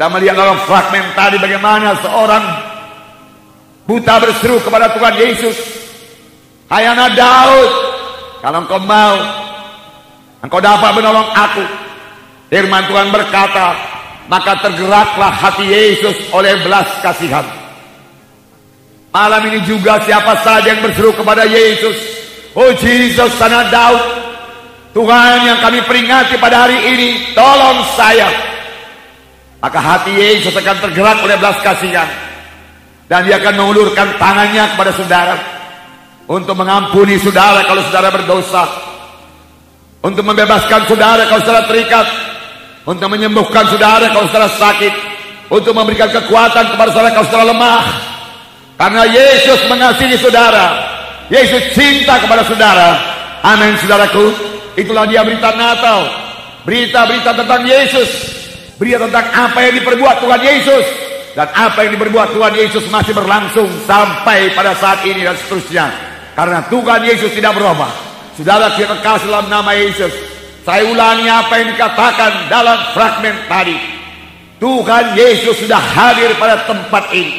Kita melihat dalam fragmen tadi bagaimana seorang buta berseru kepada Tuhan Yesus. Hai anak Daud, kalau engkau mau, engkau dapat menolong aku. Firman Tuhan berkata, maka tergeraklah hati Yesus oleh belas kasihan. Malam ini juga siapa saja yang berseru kepada Yesus, Oh Jesus, anak Daud, Tuhan yang kami peringati pada hari ini, tolong saya. Maka hati Yesus akan tergerak oleh belas kasihan. Dan dia akan mengulurkan tangannya kepada saudara. Untuk mengampuni saudara kalau saudara berdosa. Untuk membebaskan saudara kalau saudara terikat. Untuk menyembuhkan saudara kalau saudara sakit. Untuk memberikan kekuatan kepada saudara kalau saudara lemah. Karena Yesus mengasihi saudara. Yesus cinta kepada saudara. Amin saudaraku. Itulah dia berita Natal. Berita-berita tentang Yesus. Berita tentang apa yang diperbuat Tuhan Yesus. Dan apa yang diperbuat Tuhan Yesus masih berlangsung sampai pada saat ini dan seterusnya. Karena Tuhan Yesus tidak berubah. Saudara kita kasih dalam nama Yesus. Saya ulangi apa yang dikatakan dalam fragmen tadi. Tuhan Yesus sudah hadir pada tempat ini.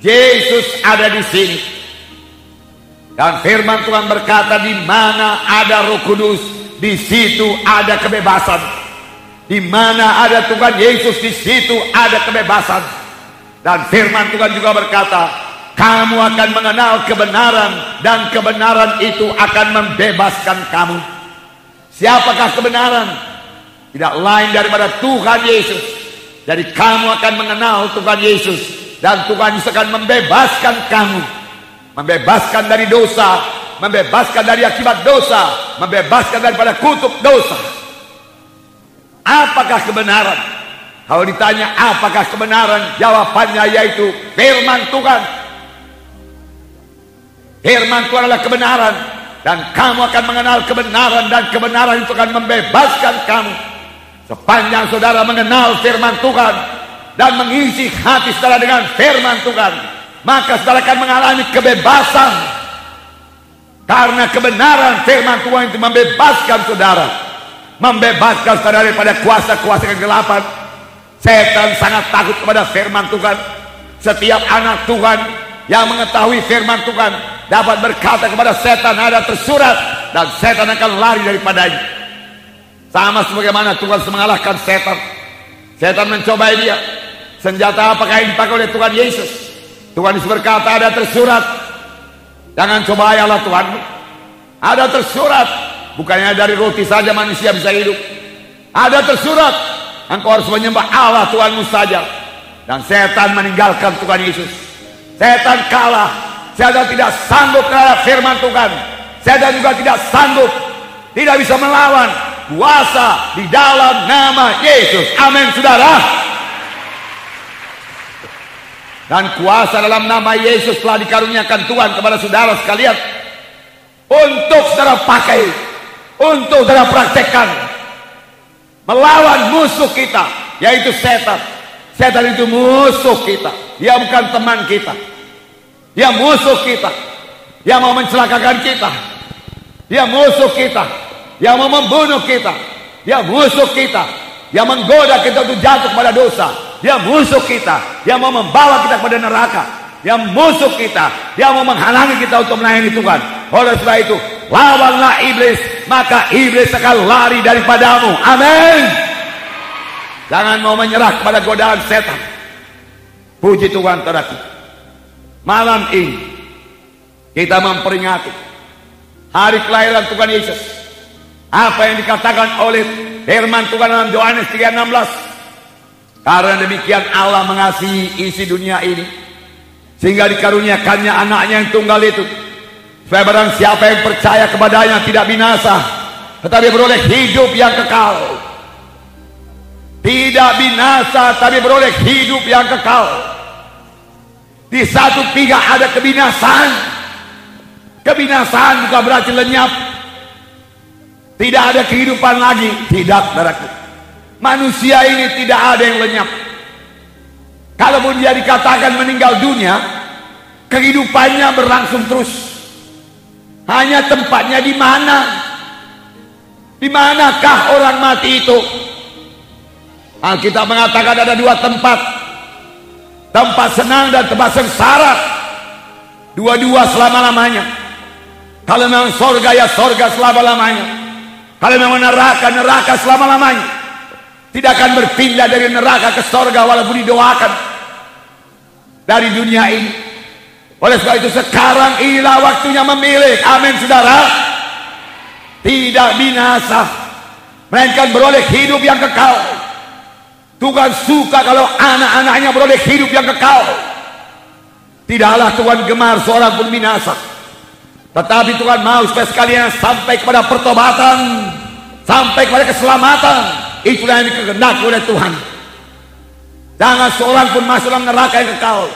Yesus ada di sini. Dan firman Tuhan berkata di mana ada Roh Kudus, di situ ada kebebasan. Di mana ada Tuhan Yesus, di situ ada kebebasan. Dan firman Tuhan juga berkata, kamu akan mengenal kebenaran dan kebenaran itu akan membebaskan kamu. Siapakah kebenaran? Tidak lain daripada Tuhan Yesus. Jadi kamu akan mengenal Tuhan Yesus dan Tuhan Yesus akan membebaskan kamu. Membebaskan dari dosa, membebaskan dari akibat dosa, membebaskan daripada kutuk dosa. Apakah kebenaran? Kalau ditanya apakah kebenaran, jawabannya yaitu firman Tuhan. Firman Tuhan adalah kebenaran dan kamu akan mengenal kebenaran dan kebenaran itu akan membebaskan kamu. Sepanjang saudara mengenal firman Tuhan dan mengisi hati saudara dengan firman Tuhan, maka saudara akan mengalami kebebasan. Karena kebenaran firman Tuhan itu membebaskan saudara. Membebaskan saudara daripada kuasa-kuasa kegelapan. Setan sangat takut kepada firman Tuhan. Setiap anak Tuhan yang mengetahui firman Tuhan dapat berkata kepada setan ada tersurat dan setan akan lari daripadanya. Sama sebagaimana Tuhan mengalahkan setan. Setan mencobai dia. Senjata apakah yang dipakai oleh Tuhan Yesus? Tuhan Yesus berkata ada tersurat. Jangan coba Allah Tuhanmu. Ada tersurat. Bukannya dari roti saja manusia bisa hidup. Ada tersurat. Engkau harus menyembah Allah Tuhanmu saja. Dan setan meninggalkan Tuhan Yesus. Setan kalah. Setan tidak sanggup terhadap firman Tuhan. Setan juga tidak sanggup. Tidak bisa melawan kuasa di dalam nama Yesus. Amin saudara. Dan kuasa dalam nama Yesus telah dikaruniakan Tuhan kepada saudara sekalian. Untuk saudara pakai. Untuk saudara praktekkan. Melawan musuh kita. Yaitu setan. Setan itu musuh kita. Dia bukan teman kita. Dia musuh kita. Dia mau mencelakakan kita. Dia musuh kita. Dia mau membunuh kita. Dia musuh kita. Dia menggoda kita untuk jatuh pada dosa. Dia musuh kita. Dia mau membawa kita kepada neraka. Dia musuh kita. Dia mau menghalangi kita untuk melayani Tuhan. Oleh sebab itu, lawanlah iblis. Maka iblis akan lari daripadamu. Amin. Jangan mau menyerah kepada godaan setan. Puji Tuhan saudaraku. Malam ini kita memperingati hari kelahiran Tuhan Yesus. Apa yang dikatakan oleh firman Tuhan dalam Yohanes 3:16. Karena demikian Allah mengasihi isi dunia ini sehingga dikaruniakannya anaknya yang tunggal itu supaya barang siapa yang percaya kepadanya tidak binasa tetapi beroleh hidup yang kekal. Tidak binasa tapi beroleh hidup yang kekal. Di satu pihak ada kebinasaan. Kebinasaan bukan berarti lenyap. Tidak ada kehidupan lagi. Tidak saudaraku. Manusia ini tidak ada yang lenyap. Kalaupun dia dikatakan meninggal dunia, kehidupannya berlangsung terus. Hanya tempatnya di mana? Di manakah orang mati itu? Alkitab mengatakan ada dua tempat. Tempat senang dan tempat sengsara. Dua-dua selama-lamanya. Kalau memang sorga ya sorga selama-lamanya. Kalau memang neraka, neraka selama-lamanya. Tidak akan berpindah dari neraka ke sorga walaupun didoakan. Dari dunia ini. Oleh sebab itu sekarang inilah waktunya memilih. Amin saudara. Tidak binasa. Melainkan beroleh hidup yang kekal. Tuhan suka kalau anak-anaknya beroleh hidup yang kekal. Tidaklah Tuhan gemar seorang pun binasa. Tetapi Tuhan mau supaya sekalian sampai kepada pertobatan, sampai kepada keselamatan. Itulah yang dikehendaki oleh Tuhan. Jangan seorang pun masuk dalam neraka yang kekal,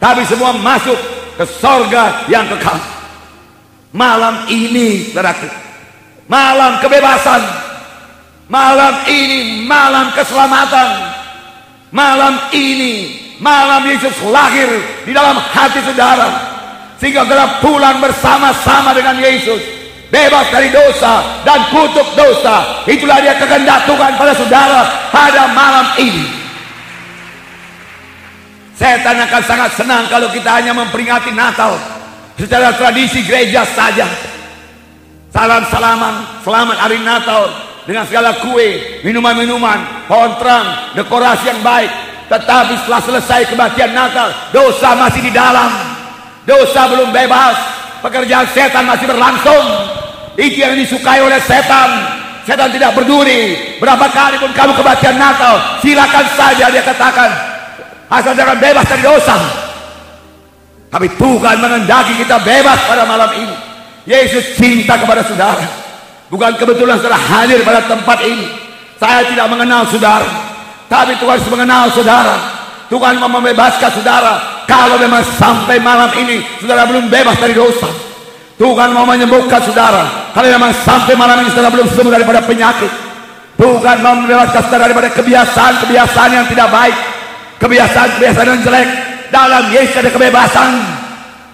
tapi semua masuk ke sorga yang kekal. Malam ini, saudaraku, malam kebebasan, malam ini malam keselamatan, malam ini malam Yesus lahir di dalam hati saudara sehingga saudara pulang bersama-sama dengan Yesus bebas dari dosa dan kutuk dosa itulah dia kehendak Tuhan pada saudara pada malam ini setan akan sangat senang kalau kita hanya memperingati Natal secara tradisi gereja saja salam-salaman selamat hari Natal dengan segala kue, minuman-minuman, pohon terang, dekorasi yang baik. Tetapi setelah selesai kebaktian Natal, dosa masih di dalam. Dosa belum bebas. Pekerjaan setan masih berlangsung. Itu yang disukai oleh setan. Setan tidak peduli. Berapa kali pun kamu kebaktian Natal. Silakan saja dia katakan. Asal jangan bebas dari dosa. Tapi Tuhan mengendaki kita bebas pada malam ini. Yesus cinta kepada saudara. Bukan kebetulan saudara hadir pada tempat ini. Saya tidak mengenal saudara. Tapi Tuhan mengenal saudara. Tuhan mau membebaskan saudara. Kalau memang sampai malam ini saudara belum bebas dari dosa. Tuhan mau menyembuhkan saudara. Kalau memang sampai malam ini saudara belum sembuh daripada penyakit. Tuhan mau membebaskan saudara daripada kebiasaan-kebiasaan yang tidak baik. Kebiasaan-kebiasaan yang jelek. Dalam Yesus ada kebebasan.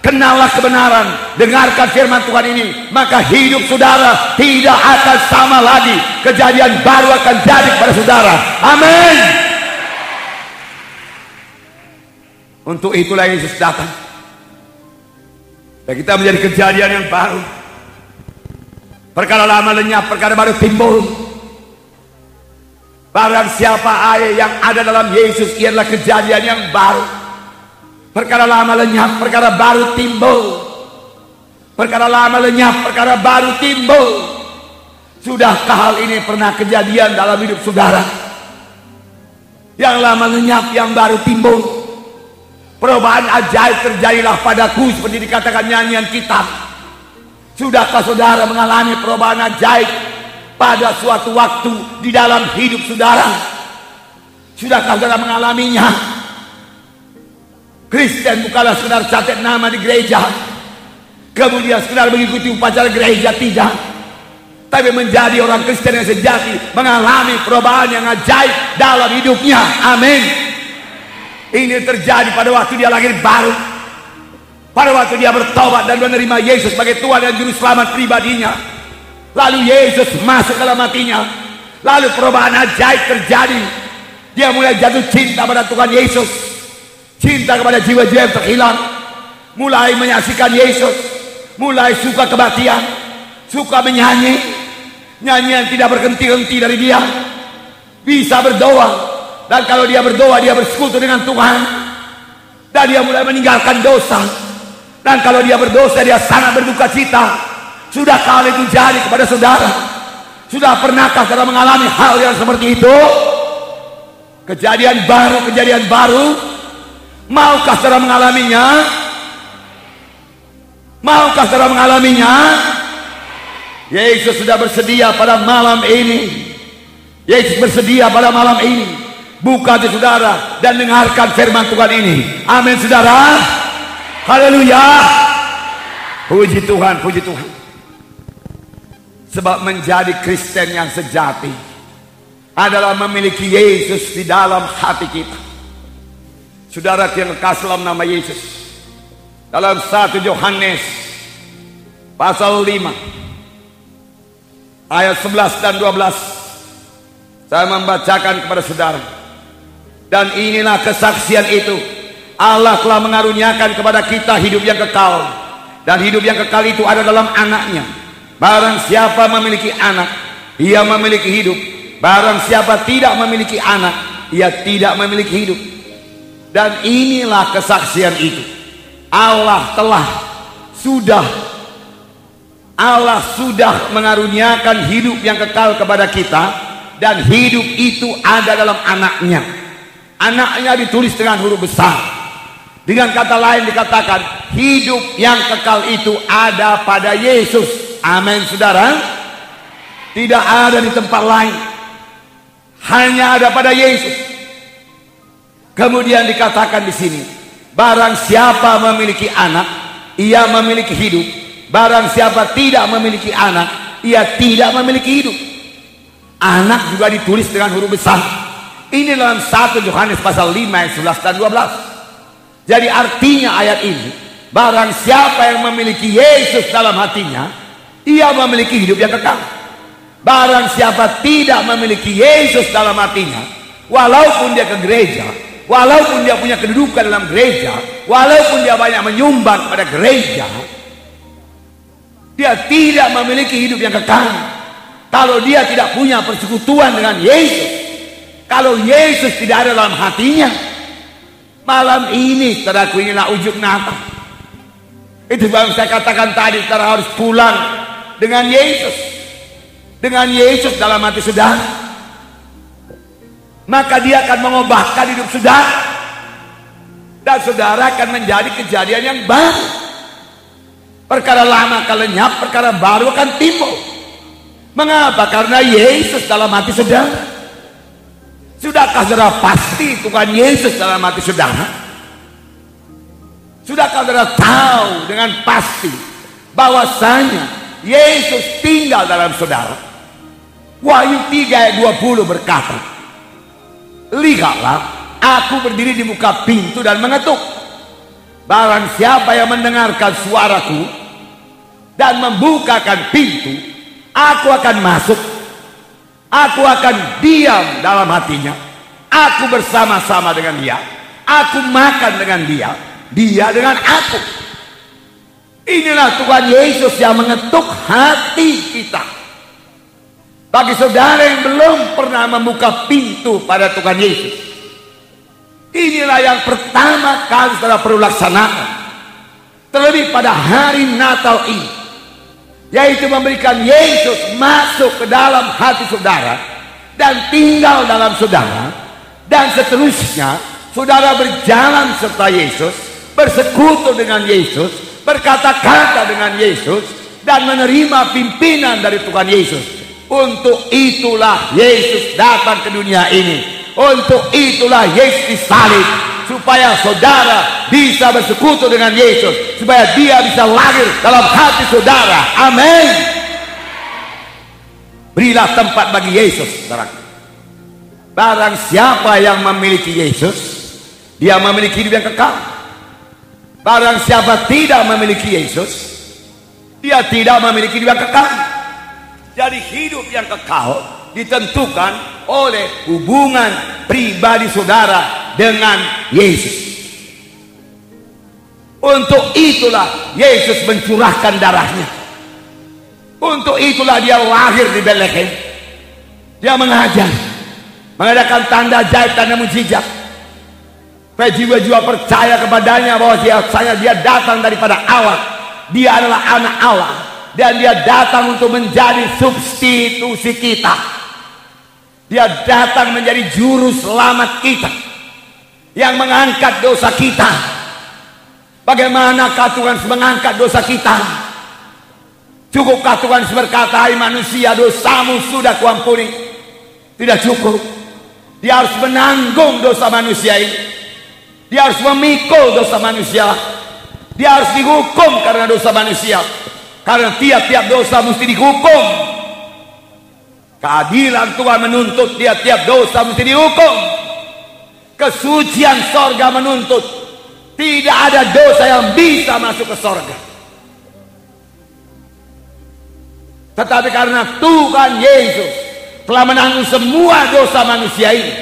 Kenallah kebenaran. Dengarkan firman Tuhan ini. Maka hidup saudara tidak akan sama lagi. Kejadian baru akan jadi kepada saudara. Amin. Untuk itulah Yesus datang. Dan kita menjadi kejadian yang baru. Perkara lama lenyap, perkara baru timbul. Barang siapa air yang ada dalam Yesus ialah kejadian yang baru. Perkara lama lenyap, perkara baru timbul. Perkara lama lenyap, perkara baru timbul. Sudahkah hal ini pernah kejadian dalam hidup saudara? Yang lama lenyap, yang baru timbul. Perubahan ajaib terjadilah padaku seperti dikatakan nyanyian kita. Sudahkah saudara mengalami perubahan ajaib pada suatu waktu di dalam hidup saudara? Sudahkah saudara mengalaminya? Kristen bukanlah sekedar catat nama di gereja. Kemudian sekedar mengikuti upacara gereja tidak. Tapi menjadi orang Kristen yang sejati mengalami perubahan yang ajaib dalam hidupnya. Amin. Ini terjadi pada waktu dia lahir baru. Pada waktu dia bertobat dan menerima Yesus sebagai Tuhan dan Juru Selamat pribadinya. Lalu Yesus masuk dalam hatinya. Lalu perubahan ajaib terjadi. Dia mulai jatuh cinta pada Tuhan Yesus. Cinta kepada jiwa-jiwa yang terhilang. Mulai menyaksikan Yesus. Mulai suka kebaktian. Suka menyanyi. Nyanyian tidak berhenti-henti dari dia. Bisa berdoa dan kalau dia berdoa, dia bersekutu dengan Tuhan. Dan dia mulai meninggalkan dosa. Dan kalau dia berdosa, dia sangat berduka cita. Sudah kali itu jadi kepada saudara. Sudah pernahkah saudara mengalami hal yang seperti itu? Kejadian baru, kejadian baru. Maukah saudara mengalaminya? Maukah saudara mengalaminya? Yesus sudah bersedia pada malam ini. Yesus bersedia pada malam ini Buka hati saudara dan dengarkan firman Tuhan ini. Amin saudara. Haleluya. Puji Tuhan, puji Tuhan. Sebab menjadi Kristen yang sejati adalah memiliki Yesus di dalam hati kita. Saudara yang kasih nama Yesus. Dalam satu Yohanes pasal 5 ayat 11 dan 12 Saya membacakan kepada saudara. Dan inilah kesaksian itu. Allah telah mengaruniakan kepada kita hidup yang kekal. Dan hidup yang kekal itu ada dalam anaknya. Barang siapa memiliki anak, ia memiliki hidup. Barang siapa tidak memiliki anak, ia tidak memiliki hidup. Dan inilah kesaksian itu. Allah telah sudah Allah sudah mengaruniakan hidup yang kekal kepada kita dan hidup itu ada dalam anaknya. Anaknya ditulis dengan huruf besar. Dengan kata lain dikatakan hidup yang kekal itu ada pada Yesus. Amin saudara. Tidak ada di tempat lain. Hanya ada pada Yesus. Kemudian dikatakan di sini, barang siapa memiliki anak, ia memiliki hidup Barang siapa tidak memiliki anak, ia tidak memiliki hidup. Anak juga ditulis dengan huruf besar. Ini dalam 1 Yohanes pasal 5 ayat 11 dan 12. Jadi artinya ayat ini, barang siapa yang memiliki Yesus dalam hatinya, ia memiliki hidup yang kekal. Barang siapa tidak memiliki Yesus dalam hatinya, walaupun dia ke gereja, walaupun dia punya kedudukan dalam gereja, walaupun dia banyak menyumbang pada gereja, dia tidak memiliki hidup yang kekal. Kalau dia tidak punya persekutuan dengan Yesus. Kalau Yesus tidak ada dalam hatinya. Malam ini saudaraku inilah ujuk nata. Itu yang saya katakan tadi saudara harus pulang dengan Yesus. Dengan Yesus dalam hati saudara. Maka dia akan mengubahkan hidup saudara. Dan saudara akan menjadi kejadian yang baru. Perkara lama akan lenyap, perkara baru akan timbul. Mengapa? Karena Yesus dalam hati saudara. Sudahkah saudara pasti Tuhan Yesus dalam hati saudara? Sudahkah saudara tahu dengan pasti bahwasanya Yesus tinggal dalam saudara? Wahyu 3 ayat 20 berkata, Lihatlah, aku berdiri di muka pintu dan mengetuk. Barang siapa yang mendengarkan suaraku dan membukakan pintu, aku akan masuk. Aku akan diam dalam hatinya. Aku bersama-sama dengan dia. Aku makan dengan dia. Dia dengan aku. Inilah Tuhan Yesus yang mengetuk hati kita. Bagi saudara yang belum pernah membuka pintu pada Tuhan Yesus. Inilah yang pertama kali saudara perlu laksanakan. Terlebih pada hari Natal ini. Yaitu memberikan Yesus masuk ke dalam hati saudara. Dan tinggal dalam saudara. Dan seterusnya saudara berjalan serta Yesus. Bersekutu dengan Yesus. Berkata-kata dengan Yesus. Dan menerima pimpinan dari Tuhan Yesus. Untuk itulah Yesus datang ke dunia ini untuk itulah Yesus disalib supaya saudara bisa bersekutu dengan Yesus, supaya dia bisa lahir dalam hati saudara. Amin. Berilah tempat bagi Yesus, saudara. Barang siapa yang memiliki Yesus, dia memiliki hidup yang kekal. Barang siapa tidak memiliki Yesus, dia tidak memiliki yang kekal. Jadi hidup yang kekal ditentukan oleh hubungan pribadi saudara dengan Yesus. Untuk itulah Yesus mencurahkan darahnya. Untuk itulah dia lahir di Bethlehem. Dia mengajar, mengadakan tanda jahit tanda mujizat. Supaya jiwa-jiwa percaya kepadanya bahwa dia, saya dia datang daripada Allah. Dia adalah anak Allah dan dia datang untuk menjadi substitusi kita. Dia datang menjadi juru selamat kita yang mengangkat dosa kita. Bagaimana Tuhan mengangkat dosa kita? Cukupkah Tuhan berkata, hai manusia dosamu sudah kuampuni? Tidak cukup. Dia harus menanggung dosa manusia ini. Dia harus memikul dosa manusia. Dia harus dihukum karena dosa manusia. Karena tiap-tiap dosa mesti dihukum Keadilan Tuhan menuntut dia tiap dosa mesti dihukum. Kesucian sorga menuntut tidak ada dosa yang bisa masuk ke sorga. Tetapi karena Tuhan Yesus telah menanggung semua dosa manusia ini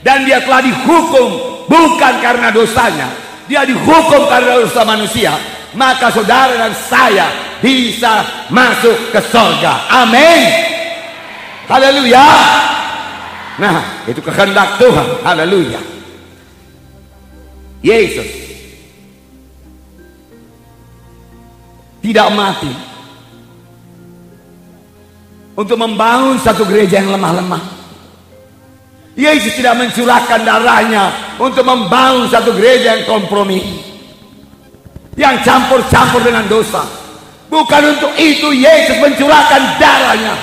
dan dia telah dihukum bukan karena dosanya. Dia dihukum karena dosa manusia. Maka saudara dan saya bisa masuk ke sorga. Amin. Haleluya. Nah itu kehendak Tuhan. Haleluya. Yesus. Tidak mati. Untuk membangun satu gereja yang lemah-lemah. Yesus tidak mencurahkan darahnya untuk membangun satu gereja yang kompromi. Yang campur-campur dengan dosa. Bukan untuk itu Yesus mencurahkan darahnya.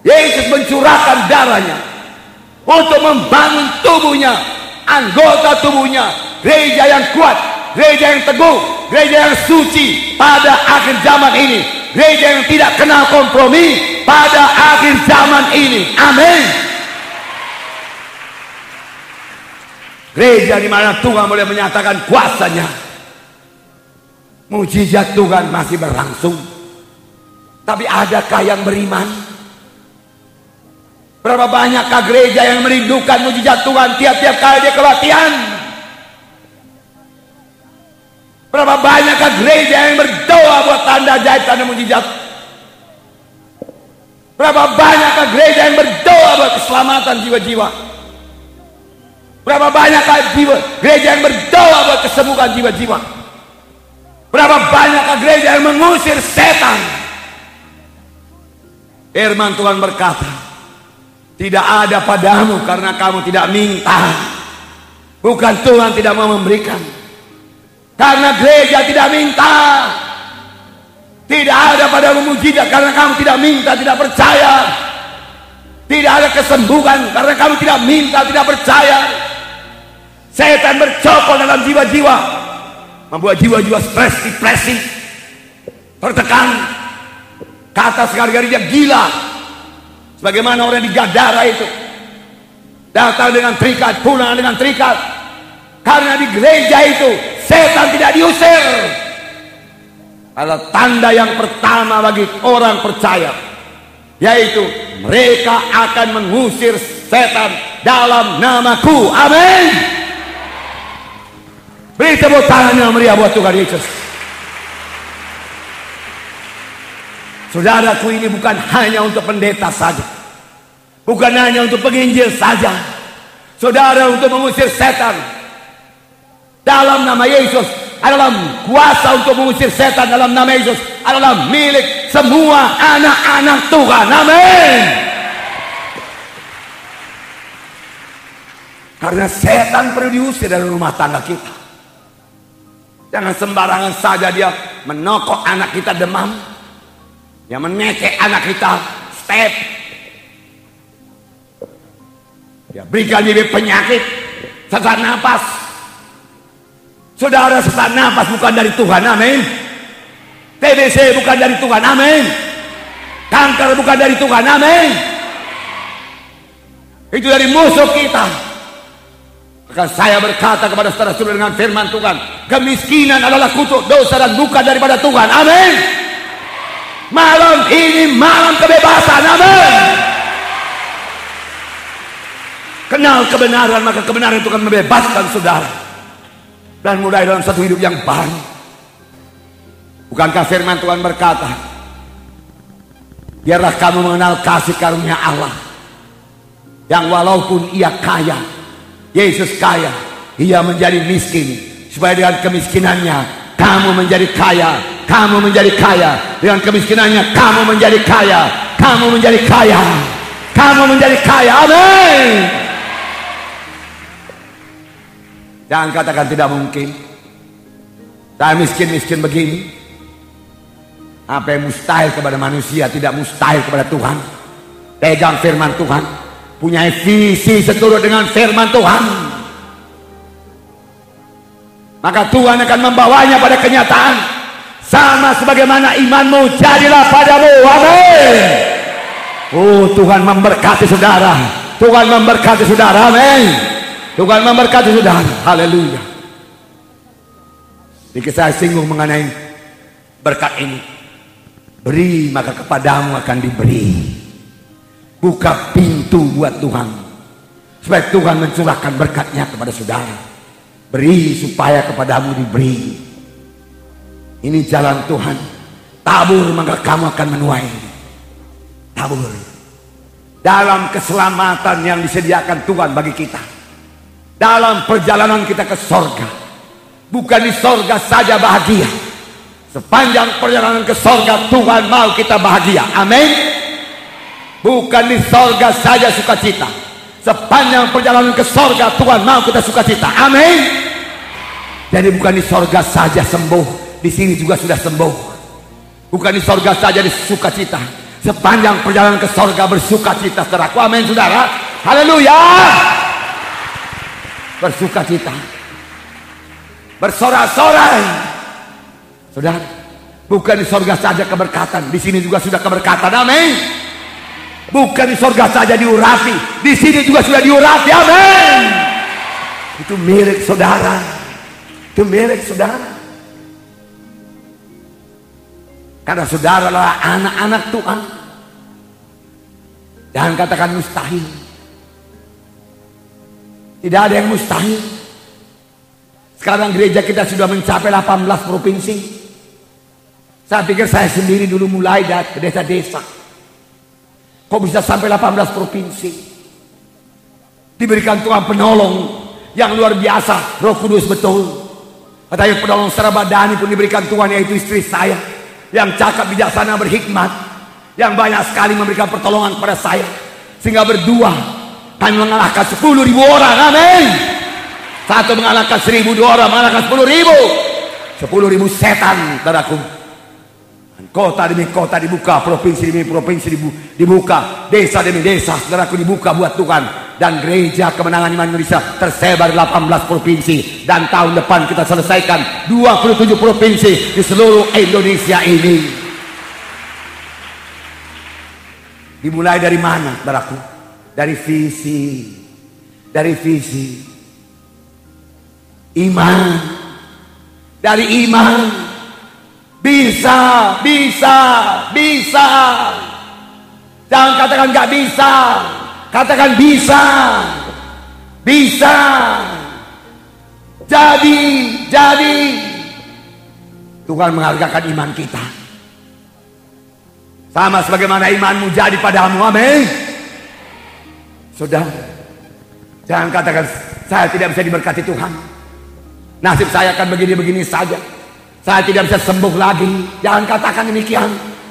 Yesus mencurahkan darahnya untuk membangun tubuhnya, anggota tubuhnya, gereja yang kuat, gereja yang teguh, gereja yang suci pada akhir zaman ini gereja yang tidak kenal kompromi pada akhir zaman ini. Amin. Gereja di mana Tuhan boleh menyatakan kuasanya. Mujizat Tuhan masih berlangsung. Tapi adakah yang beriman? Berapa banyakkah gereja yang merindukan mujizat Tuhan tiap-tiap kali dia kelatihan? Berapa banyakkah gereja yang berdoa buat tanda jahit tanda mujizat? Berapa banyakkah gereja yang berdoa buat keselamatan jiwa-jiwa? Berapa banyakkah jiwa, gereja yang berdoa buat kesembuhan jiwa-jiwa? Berapa banyakkah gereja yang mengusir setan? Firman Tuhan berkata, tidak ada padamu karena kamu tidak minta. Bukan Tuhan tidak mau memberikan. Karena gereja tidak minta. Tidak ada pada mujizat karena kamu tidak minta, tidak percaya. Tidak ada kesembuhan karena kamu tidak minta, tidak percaya. Setan bercokol dalam jiwa-jiwa. Membuat jiwa-jiwa stres, depresi. Tertekan. Kata sekali-kali dia gila. Sebagaimana orang di Gadara itu. Datang dengan terikat, pulang dengan terikat. Karena di gereja itu setan tidak diusir. Adalah tanda yang pertama bagi orang percaya. Yaitu mereka akan mengusir setan dalam namaku. Amin. Beri tepuk tangan yang meriah buat Tuhan Yesus. Saudaraku ini bukan hanya untuk pendeta saja. Bukan hanya untuk penginjil saja. Saudara untuk mengusir setan dalam nama Yesus adalah kuasa untuk mengusir setan dalam nama Yesus adalah milik semua anak-anak Tuhan. Amin. Karena setan perlu diusir dari rumah tangga kita. Jangan sembarangan saja dia menokok anak kita demam. Yang menekek anak kita step. Ya berikan bibit penyakit, sesak nafas, Saudara sesak nafas bukan dari Tuhan, amin. TBC bukan dari Tuhan, amin. Kanker bukan dari Tuhan, amin. Itu dari musuh kita. Maka saya berkata kepada saudara-saudara dengan firman Tuhan, kemiskinan adalah kutuk dosa dan duka daripada Tuhan. Amin. Malam ini malam kebebasan. Amin. Kenal kebenaran maka kebenaran itu akan membebaskan saudara dan mulai dalam satu hidup yang baru. Bukankah firman Tuhan berkata, biarlah kamu mengenal kasih karunia Allah yang walaupun ia kaya, Yesus kaya, ia menjadi miskin supaya dengan kemiskinannya kamu menjadi kaya, kamu menjadi kaya dengan kemiskinannya kamu menjadi kaya, kamu menjadi kaya, kamu menjadi kaya. Amin. Jangan katakan tidak mungkin. Saya miskin-miskin begini. Apa yang mustahil kepada manusia tidak mustahil kepada Tuhan. Pegang firman Tuhan. Punya visi seturut dengan firman Tuhan. Maka Tuhan akan membawanya pada kenyataan. Sama sebagaimana imanmu jadilah padamu. Amin. Oh Tuhan memberkati saudara. Tuhan memberkati saudara. Amin. Tuhan memberkati saudara. Haleluya. Jika saya singgung mengenai berkat ini. Beri maka kepadamu akan diberi. Buka pintu buat Tuhan. Supaya Tuhan mencurahkan berkatnya kepada saudara. Beri supaya kepadamu diberi. Ini jalan Tuhan. Tabur maka kamu akan menuai. Tabur. Dalam keselamatan yang disediakan Tuhan bagi kita. Dalam perjalanan kita ke sorga. Bukan di sorga saja bahagia Sepanjang perjalanan ke sorga Tuhan mau kita bahagia. Amin. Bukan di sorga saja sukacita. Sepanjang perjalanan ke sorga Tuhan mau kita sukacita. Amin. Jadi bukan di sorga saja sembuh. Di sini juga sudah sembuh. Bukan di sorga saja di sukacita. Sepanjang perjalanan ke sorga bersukacita saudaraku. Amin saudara. Haleluya. Bersukacita. Bersorak-sorai Saudara, bukan di sorga saja keberkatan, di sini juga sudah keberkatan. Amin. Bukan di sorga saja diurapi, di sini juga sudah diurapi. Amin. Itu milik saudara. Itu milik saudara. Karena saudara adalah anak-anak Tuhan. Jangan katakan mustahil. Tidak ada yang mustahil. Sekarang gereja kita sudah mencapai 18 provinsi. Saya pikir saya sendiri dulu mulai dari desa-desa. Kok bisa sampai 18 provinsi? Diberikan Tuhan penolong yang luar biasa, Roh Kudus betul. Katanya penolong secara badani pun diberikan Tuhan yaitu istri saya yang cakap bijaksana berhikmat yang banyak sekali memberikan pertolongan kepada saya sehingga berdua kami mengalahkan 10 ribu orang amin satu mengalahkan seribu dua orang mengalahkan 10 ribu 10 ribu setan tadaku Kota demi kota dibuka, provinsi demi provinsi dibuka, desa demi desa, saudaraku dibuka buat Tuhan. Dan gereja kemenangan iman Indonesia tersebar 18 provinsi. Dan tahun depan kita selesaikan 27 provinsi di seluruh Indonesia ini. Dimulai dari mana, saudaraku? Dari visi. Dari visi. Iman. Dari iman bisa, bisa, bisa. Jangan katakan nggak bisa. Katakan bisa. Bisa. Jadi, jadi. Tuhan menghargakan iman kita. Sama sebagaimana imanmu jadi padamu. Amin. Sudah. Jangan katakan saya tidak bisa diberkati Tuhan. Nasib saya akan begini-begini saja. Saya tidak bisa sembuh lagi. Jangan katakan demikian.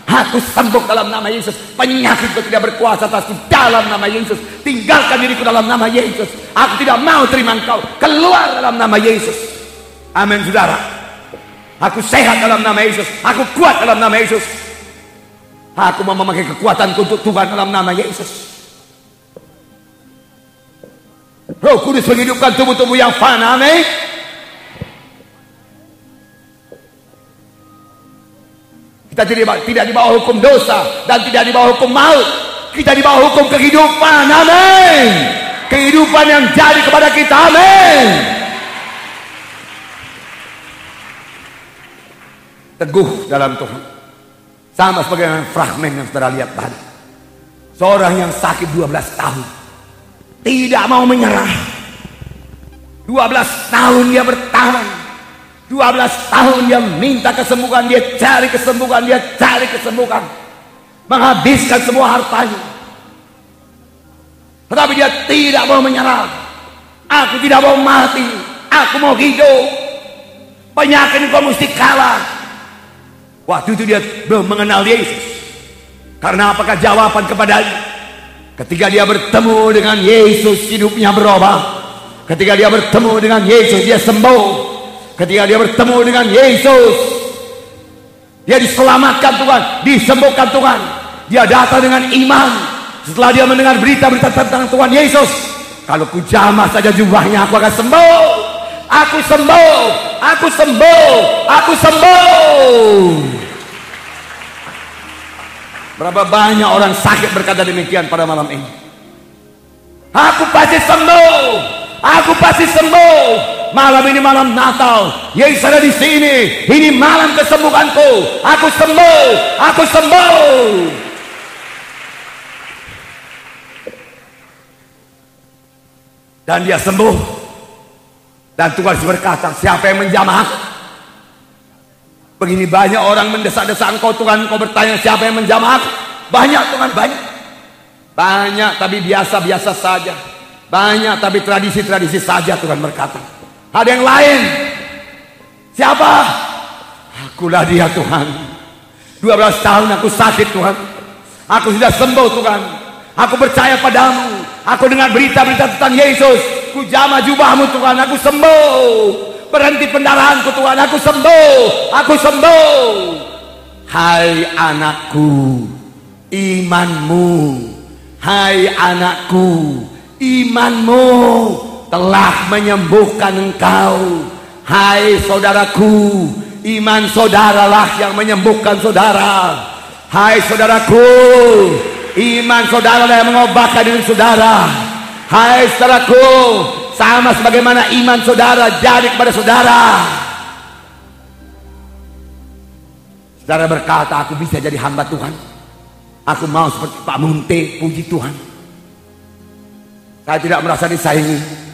Aku sembuh dalam nama Yesus. Penyakitku tidak berkuasa atasku dalam nama Yesus. Tinggalkan diriku dalam nama Yesus. Aku tidak mau terima engkau. Keluar dalam nama Yesus. Amin saudara. Aku sehat dalam nama Yesus. Aku kuat dalam nama Yesus. Aku mau memakai kekuatan untuk Tuhan dalam nama Yesus. Roh Kudus menghidupkan tubuh-tubuh yang fana. Amin. Kita tidak, tidak di bawah hukum dosa dan tidak di bawah hukum maut. Kita di bawah hukum kehidupan. Amin. Kehidupan yang jadi kepada kita. Amin. Teguh dalam Tuhan. Sama seperti fragmen yang saudara lihat tadi. Seorang yang sakit 12 tahun. Tidak mau menyerah. 12 tahun dia bertahan 12 tahun dia minta kesembuhan, dia cari kesembuhan, dia cari kesembuhan. Menghabiskan semua hartanya. Tetapi dia tidak mau menyerah. Aku tidak mau mati. Aku mau hidup. Penyakit kau mesti kalah. Waktu itu dia belum mengenal Yesus. Karena apakah jawaban kepadanya? Ketika dia bertemu dengan Yesus, hidupnya berubah. Ketika dia bertemu dengan Yesus, dia sembuh. Ketika dia bertemu dengan Yesus, dia diselamatkan Tuhan, disembuhkan Tuhan. Dia datang dengan iman. Setelah dia mendengar berita-berita tentang Tuhan Yesus, kalau ku jamah saja jubahnya, aku akan sembuh. Aku sembuh, aku sembuh, aku sembuh. Berapa banyak orang sakit berkata demikian pada malam ini. Aku pasti sembuh. Aku pasti sembuh. Malam ini malam Natal. Yesus ada di sini. Ini malam kesembuhanku. Aku sembuh. Aku sembuh. Dan dia sembuh. Dan Tuhan berkata, siapa yang menjamah? Begini banyak orang mendesak-desak engkau Tuhan, engkau bertanya siapa yang menjamah? Banyak Tuhan, banyak. Banyak tapi biasa-biasa saja. Banyak tapi tradisi-tradisi saja Tuhan berkata. Ada yang lain. Siapa? Akulah dia Tuhan. 12 tahun aku sakit Tuhan. Aku sudah sembuh Tuhan. Aku percaya padamu. Aku dengar berita-berita tentang Yesus. Ku jama jubahmu Tuhan. Aku sembuh. Berhenti pendarahanku Tuhan. Aku sembuh. Aku sembuh. Hai anakku. Imanmu. Hai anakku. Imanmu telah menyembuhkan engkau. Hai saudaraku. Iman saudaralah yang menyembuhkan saudara. Hai saudaraku. Iman saudara yang mengobatkan diri saudara. Hai saudaraku. Sama sebagaimana iman saudara jadi kepada saudara. Saudara berkata, aku bisa jadi hamba Tuhan. Aku mau seperti Pak Munte, puji Tuhan. Saya tidak merasa disaingi.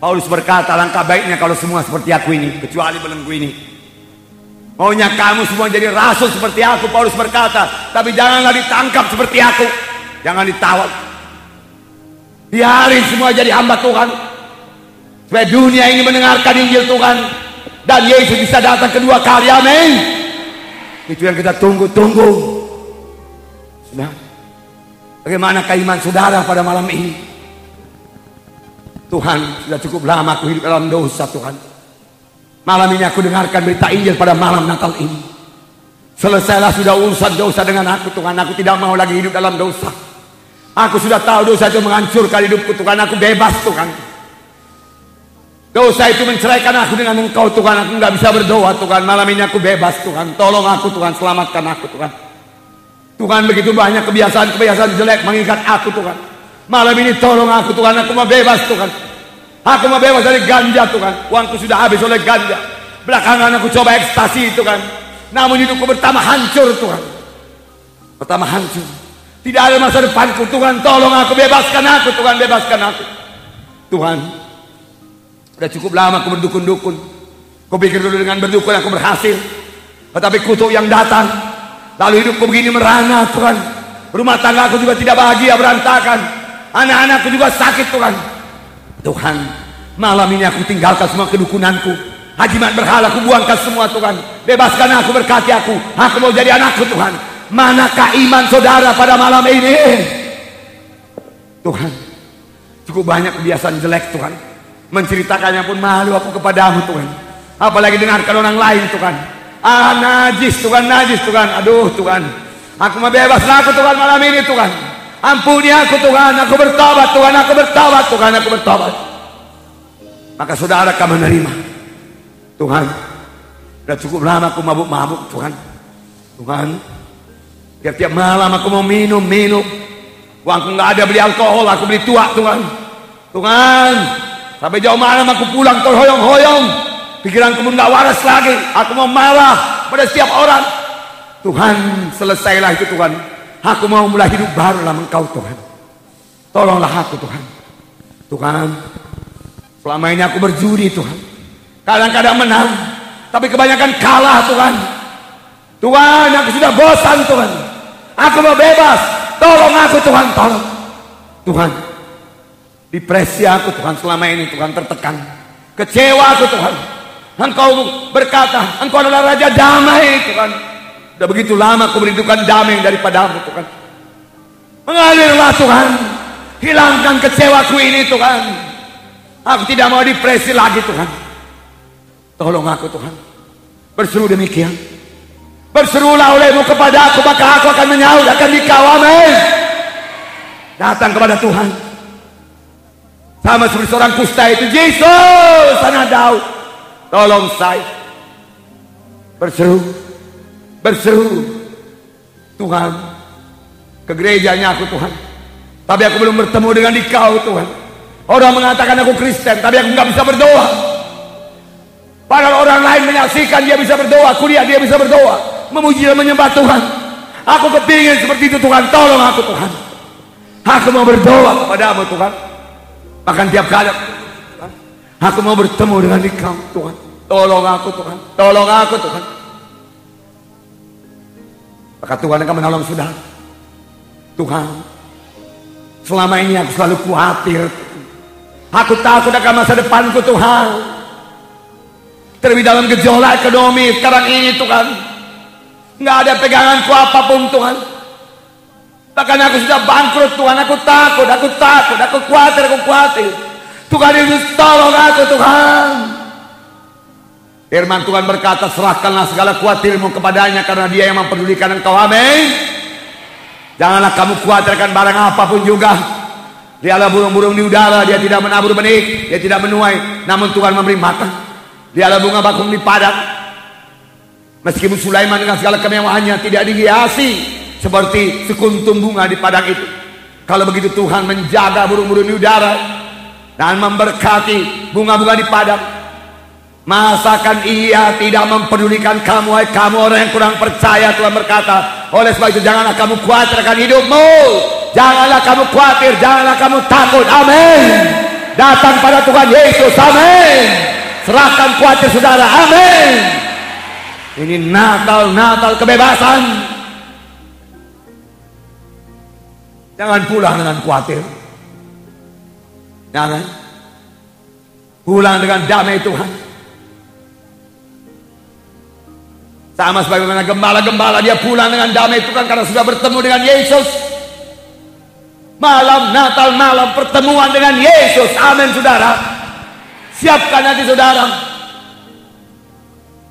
Paulus berkata, langkah baiknya kalau semua seperti aku ini, kecuali belenggu ini. Maunya kamu semua jadi rasul seperti aku, Paulus berkata. Tapi janganlah ditangkap seperti aku. Jangan ditawar. Biarin semua jadi hamba Tuhan. Supaya dunia ini mendengarkan Injil Tuhan. Dan Yesus bisa datang kedua kali. Amin. Itu yang kita tunggu-tunggu. Sudah. Bagaimana keiman saudara pada malam ini? Tuhan, sudah cukup lama aku hidup dalam dosa Tuhan. Malam ini aku dengarkan berita Injil pada malam Natal ini. Selesailah sudah urusan dosa dengan aku Tuhan. Aku tidak mau lagi hidup dalam dosa. Aku sudah tahu dosa itu menghancurkan hidupku Tuhan. Aku bebas Tuhan. Dosa itu menceraikan aku dengan engkau Tuhan. Aku nggak bisa berdoa Tuhan. Malam ini aku bebas Tuhan. Tolong aku Tuhan. Selamatkan aku Tuhan. Tuhan begitu banyak kebiasaan-kebiasaan jelek mengikat aku Tuhan. Malam ini tolong aku Tuhan. Aku mau bebas Tuhan. Aku mau bebas dari ganja Tuhan. Uangku sudah habis oleh ganja. Belakangan aku coba ekstasi Tuhan. Namun hidupku pertama hancur Tuhan. Pertama hancur. Tidak ada masa depanku. Tuhan tolong aku, bebaskan aku. Tuhan bebaskan aku. Tuhan, sudah cukup lama aku berdukun-dukun. Kau pikir dulu dengan berdukun aku berhasil. Tetapi kutuk yang datang. Lalu hidupku begini merana Tuhan. Rumah tangga aku juga tidak bahagia berantakan. Anak-anakku juga sakit Tuhan. Tuhan, malam ini aku tinggalkan semua kedukunanku. Hajimat berhala aku buangkan semua Tuhan. Bebaskan aku berkati aku. Aku mau jadi anakku Tuhan. Manakah iman saudara pada malam ini? Tuhan, cukup banyak kebiasaan jelek Tuhan. Menceritakannya pun malu aku kepadamu Tuhan. Apalagi dengarkan orang lain Tuhan. Ah najis Tuhan, najis Tuhan. Aduh Tuhan. Aku mau bebas aku Tuhan malam ini Tuhan. Ampuni aku Tuhan, aku bertobat Tuhan, aku bertobat Tuhan, aku bertobat. Maka saudara kamu menerima. Tuhan, sudah cukup lama aku mabuk-mabuk Tuhan. Tuhan, Tiap-tiap malam aku mau minum, minum. Uangku nggak ada beli alkohol, aku beli tua Tuhan. Tuhan, sampai jauh malam aku pulang terhoyong-hoyong. Pikiranku pun nggak waras lagi. Aku mau marah pada setiap orang. Tuhan, selesailah itu Tuhan. Aku mau mulai hidup baru dalam Engkau Tuhan. Tolonglah aku Tuhan. Tuhan, selama ini aku berjudi Tuhan. Kadang-kadang menang, tapi kebanyakan kalah Tuhan. Tuhan, aku sudah bosan Tuhan. Aku mau bebas. Tolong aku Tuhan, tolong. Tuhan, depresi aku Tuhan selama ini Tuhan tertekan. Kecewa aku Tuhan. Engkau berkata, Engkau adalah Raja damai Tuhan. Sudah begitu lama aku merindukan damai daripadamu Tuhan. Mengalirlah Tuhan. Hilangkan kecewaku ini Tuhan. Aku tidak mau depresi lagi Tuhan. Tolong aku Tuhan. Berseru demikian. Berserulah olehmu kepada aku maka aku akan menyaut akan dikau amin. Datang kepada Tuhan. Sama seperti seorang kusta itu Yesus anak Daud. Tolong saya. Berseru. Berseru. Tuhan. Ke gerejanya aku Tuhan. Tapi aku belum bertemu dengan dikau Tuhan. Orang mengatakan aku Kristen tapi aku nggak bisa berdoa. Padahal orang lain menyaksikan dia bisa berdoa, kuliah dia bisa berdoa memuji dan menyembah Tuhan. Aku kepingin seperti itu Tuhan. Tolong aku Tuhan. Aku mau berdoa kepadamu Tuhan. Bahkan tiap kali aku mau bertemu dengan Engkau Tuhan. Tolong aku Tuhan. Tolong aku Tuhan. Maka Tuhan akan menolong saudara. Tuhan, selama ini aku selalu khawatir. Aku takut akan masa depanku Tuhan. Terlebih dalam gejolak ekonomi sekarang ini Tuhan. Nggak ada peganganku apa pun Tuhan. Bahkan aku sudah bangkrut Tuhan. Aku takut, aku takut, aku khawatir, aku khawatir. Tuhan Yesus tolong aku Tuhan. Firman Tuhan berkata, serahkanlah segala khawatirmu kepadanya karena dia yang memperdulikan engkau. Amin. Janganlah kamu khawatirkan barang apa pun juga. Dialah burung-burung di udara, dia tidak menabur benih, dia tidak menuai, namun Tuhan memberi makan. Dialah bunga bakung di padang. Meskipun Sulaiman dengan segala kemewahannya tidak dihiasi seperti sekuntum bunga di padang itu. Kalau begitu Tuhan menjaga burung-burung di udara dan memberkati bunga-bunga di padang Masakan ia tidak mempedulikan kamu Hai kamu orang yang kurang percaya Tuhan berkata. Oleh sebab itu janganlah kamu khawatir akan hidupmu. Janganlah kamu khawatir Janganlah kamu takut. Amin. Datang pada Tuhan Yesus. Amin. Serahkan khawatir saudara. Amin. Ini Natal Natal kebebasan. Jangan pulang dengan khawatir. Jangan. Pulang dengan damai Tuhan Sama sebagaimana gembala-gembala dia pulang dengan damai itu kan karena sudah bertemu dengan Yesus. Malam Natal malam pertemuan dengan Yesus. Amin saudara. Siapkan hati saudara.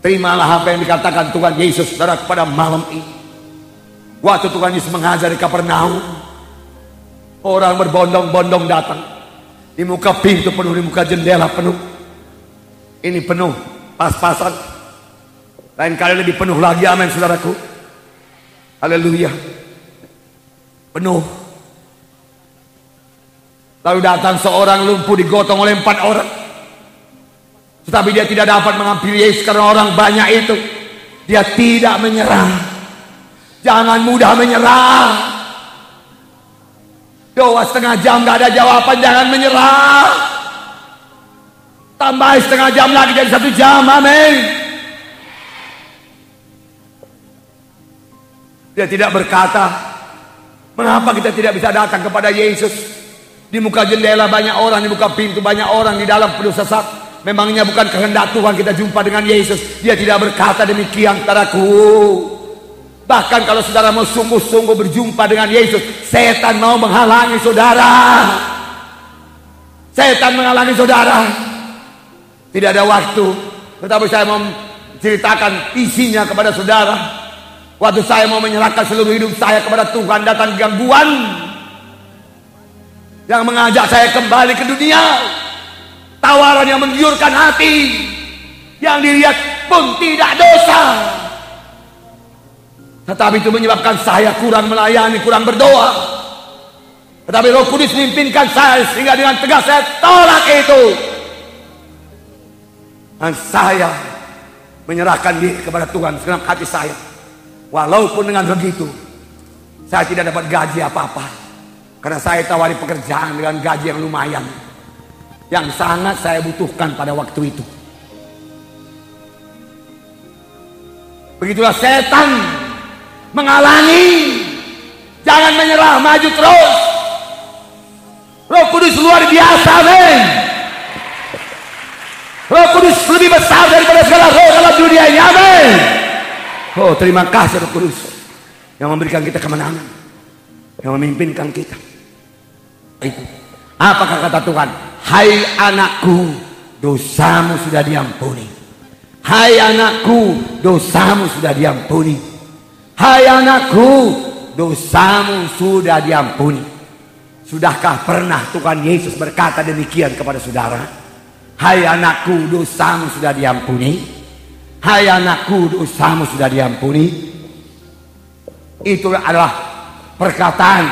Terimalah apa yang dikatakan Tuhan Yesus saudara kepada malam ini. Waktu Tuhan Yesus mengajar di Kapernaum. Orang berbondong-bondong datang. Di muka pintu penuh, di muka jendela penuh. Ini penuh, pas-pasan. Lain kali lebih penuh lagi amin saudaraku. Haleluya. Penuh. Lalu datang seorang lumpuh digotong oleh empat orang. Tetapi dia tidak dapat mengambil Yesus karena orang banyak itu. Dia tidak menyerah. Jangan mudah menyerah. Doa setengah jam gak ada jawaban, jangan menyerah. Tambah setengah jam lagi jadi satu jam, amin. Dia tidak berkata, mengapa kita tidak bisa datang kepada Yesus? Di muka jendela banyak orang, di muka pintu banyak orang, di dalam penuh sesak. Memangnya bukan kehendak Tuhan kita jumpa dengan Yesus. Dia tidak berkata demikian taraku. Bahkan kalau saudara mau sungguh-sungguh berjumpa dengan Yesus, setan mau menghalangi saudara. Setan menghalangi saudara. Tidak ada waktu. Tetapi saya mau ceritakan isinya kepada saudara. Waktu saya mau menyerahkan seluruh hidup saya kepada Tuhan datang gangguan yang mengajak saya kembali ke dunia. Tawaran yang menggiurkan hati yang dilihat pun tidak dosa. Tetapi itu menyebabkan saya kurang melayani, kurang berdoa. Tetapi Roh Kudus memimpinkan saya sehingga dengan tegas saya tolak itu. Dan saya menyerahkan diri kepada Tuhan segenap hati saya. Walaupun dengan begitu, saya tidak dapat gaji apa-apa. Karena saya tawari pekerjaan dengan gaji yang lumayan. Yang sangat saya butuhkan pada waktu itu. Begitulah setan menghalangi. Jangan menyerah, maju terus. Roh Kudus luar biasa, men. Roh Kudus lebih besar daripada segala roh dalam dunia ini, amin. Oh terima kasih Roh Kudus yang memberikan kita kemenangan, yang memimpinkan kita. Itu. Apakah kata Tuhan? Hai anakku, dosamu sudah diampuni. Hai anakku, dosamu sudah diampuni. Hai anakku, dosamu sudah diampuni. Sudahkah pernah Tuhan Yesus berkata demikian kepada saudara? Hai anakku, dosamu sudah diampuni. Hai anakku dosamu sudah diampuni. Itu adalah perkataan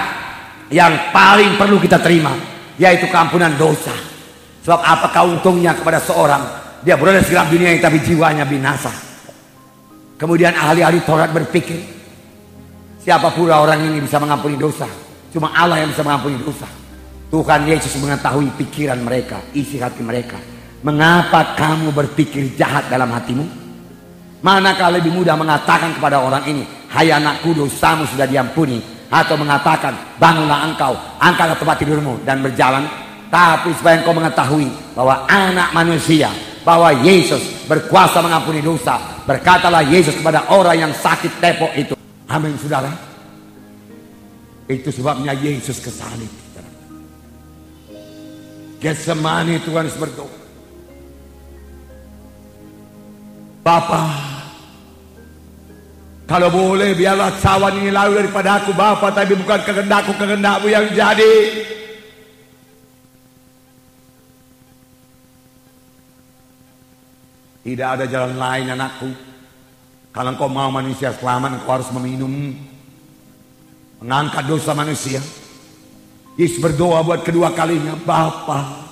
yang paling perlu kita terima Yaitu keampunan dosa. Sebab apakah untungnya kepada seorang Dia berada di dunia yang tapi jiwanya binasa. Kemudian ahli-ahli Taurat berpikir Siapa pula orang ini bisa mengampuni dosa? Cuma Allah yang bisa mengampuni dosa. Tuhan Yesus mengetahui pikiran mereka, isi hati mereka. Mengapa kamu berpikir jahat dalam hatimu? Manakah lebih mudah mengatakan kepada orang ini, Hai anakku dosamu sudah diampuni. Atau mengatakan, bangunlah engkau, angkatlah tempat tidurmu dan berjalan. Tapi supaya engkau mengetahui bahwa anak manusia, bahwa Yesus berkuasa mengampuni dosa. Berkatalah Yesus kepada orang yang sakit tepok itu. Amin saudara. Itu sebabnya Yesus kesalib. Getsemani Tuhan berdoa. Bapa, kalau boleh biarlah cawan ini lalu daripada aku Bapa, tapi bukan kehendakku kehendakmu yang jadi. Tidak ada jalan lain anakku. Kalau engkau mau manusia selamat, engkau harus meminum. Mengangkat dosa manusia. Yesus berdoa buat kedua kalinya, Bapa.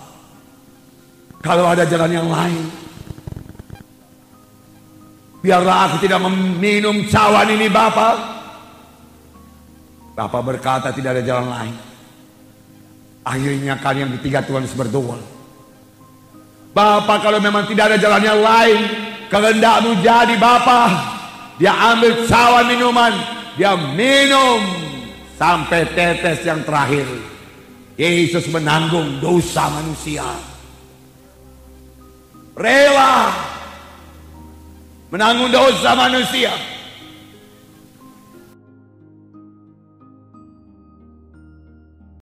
Kalau ada jalan yang lain, biarlah aku tidak meminum cawan ini, Bapa. Bapak berkata tidak ada jalan lain. Akhirnya kalian bertiga Tuhan berdoa. Bapak kalau memang tidak ada jalan yang lain, kehendakmu jadi Bapak. Dia ambil cawan minuman, dia minum sampai tetes yang terakhir. Yesus menanggung dosa manusia. Rela menanggung dosa manusia.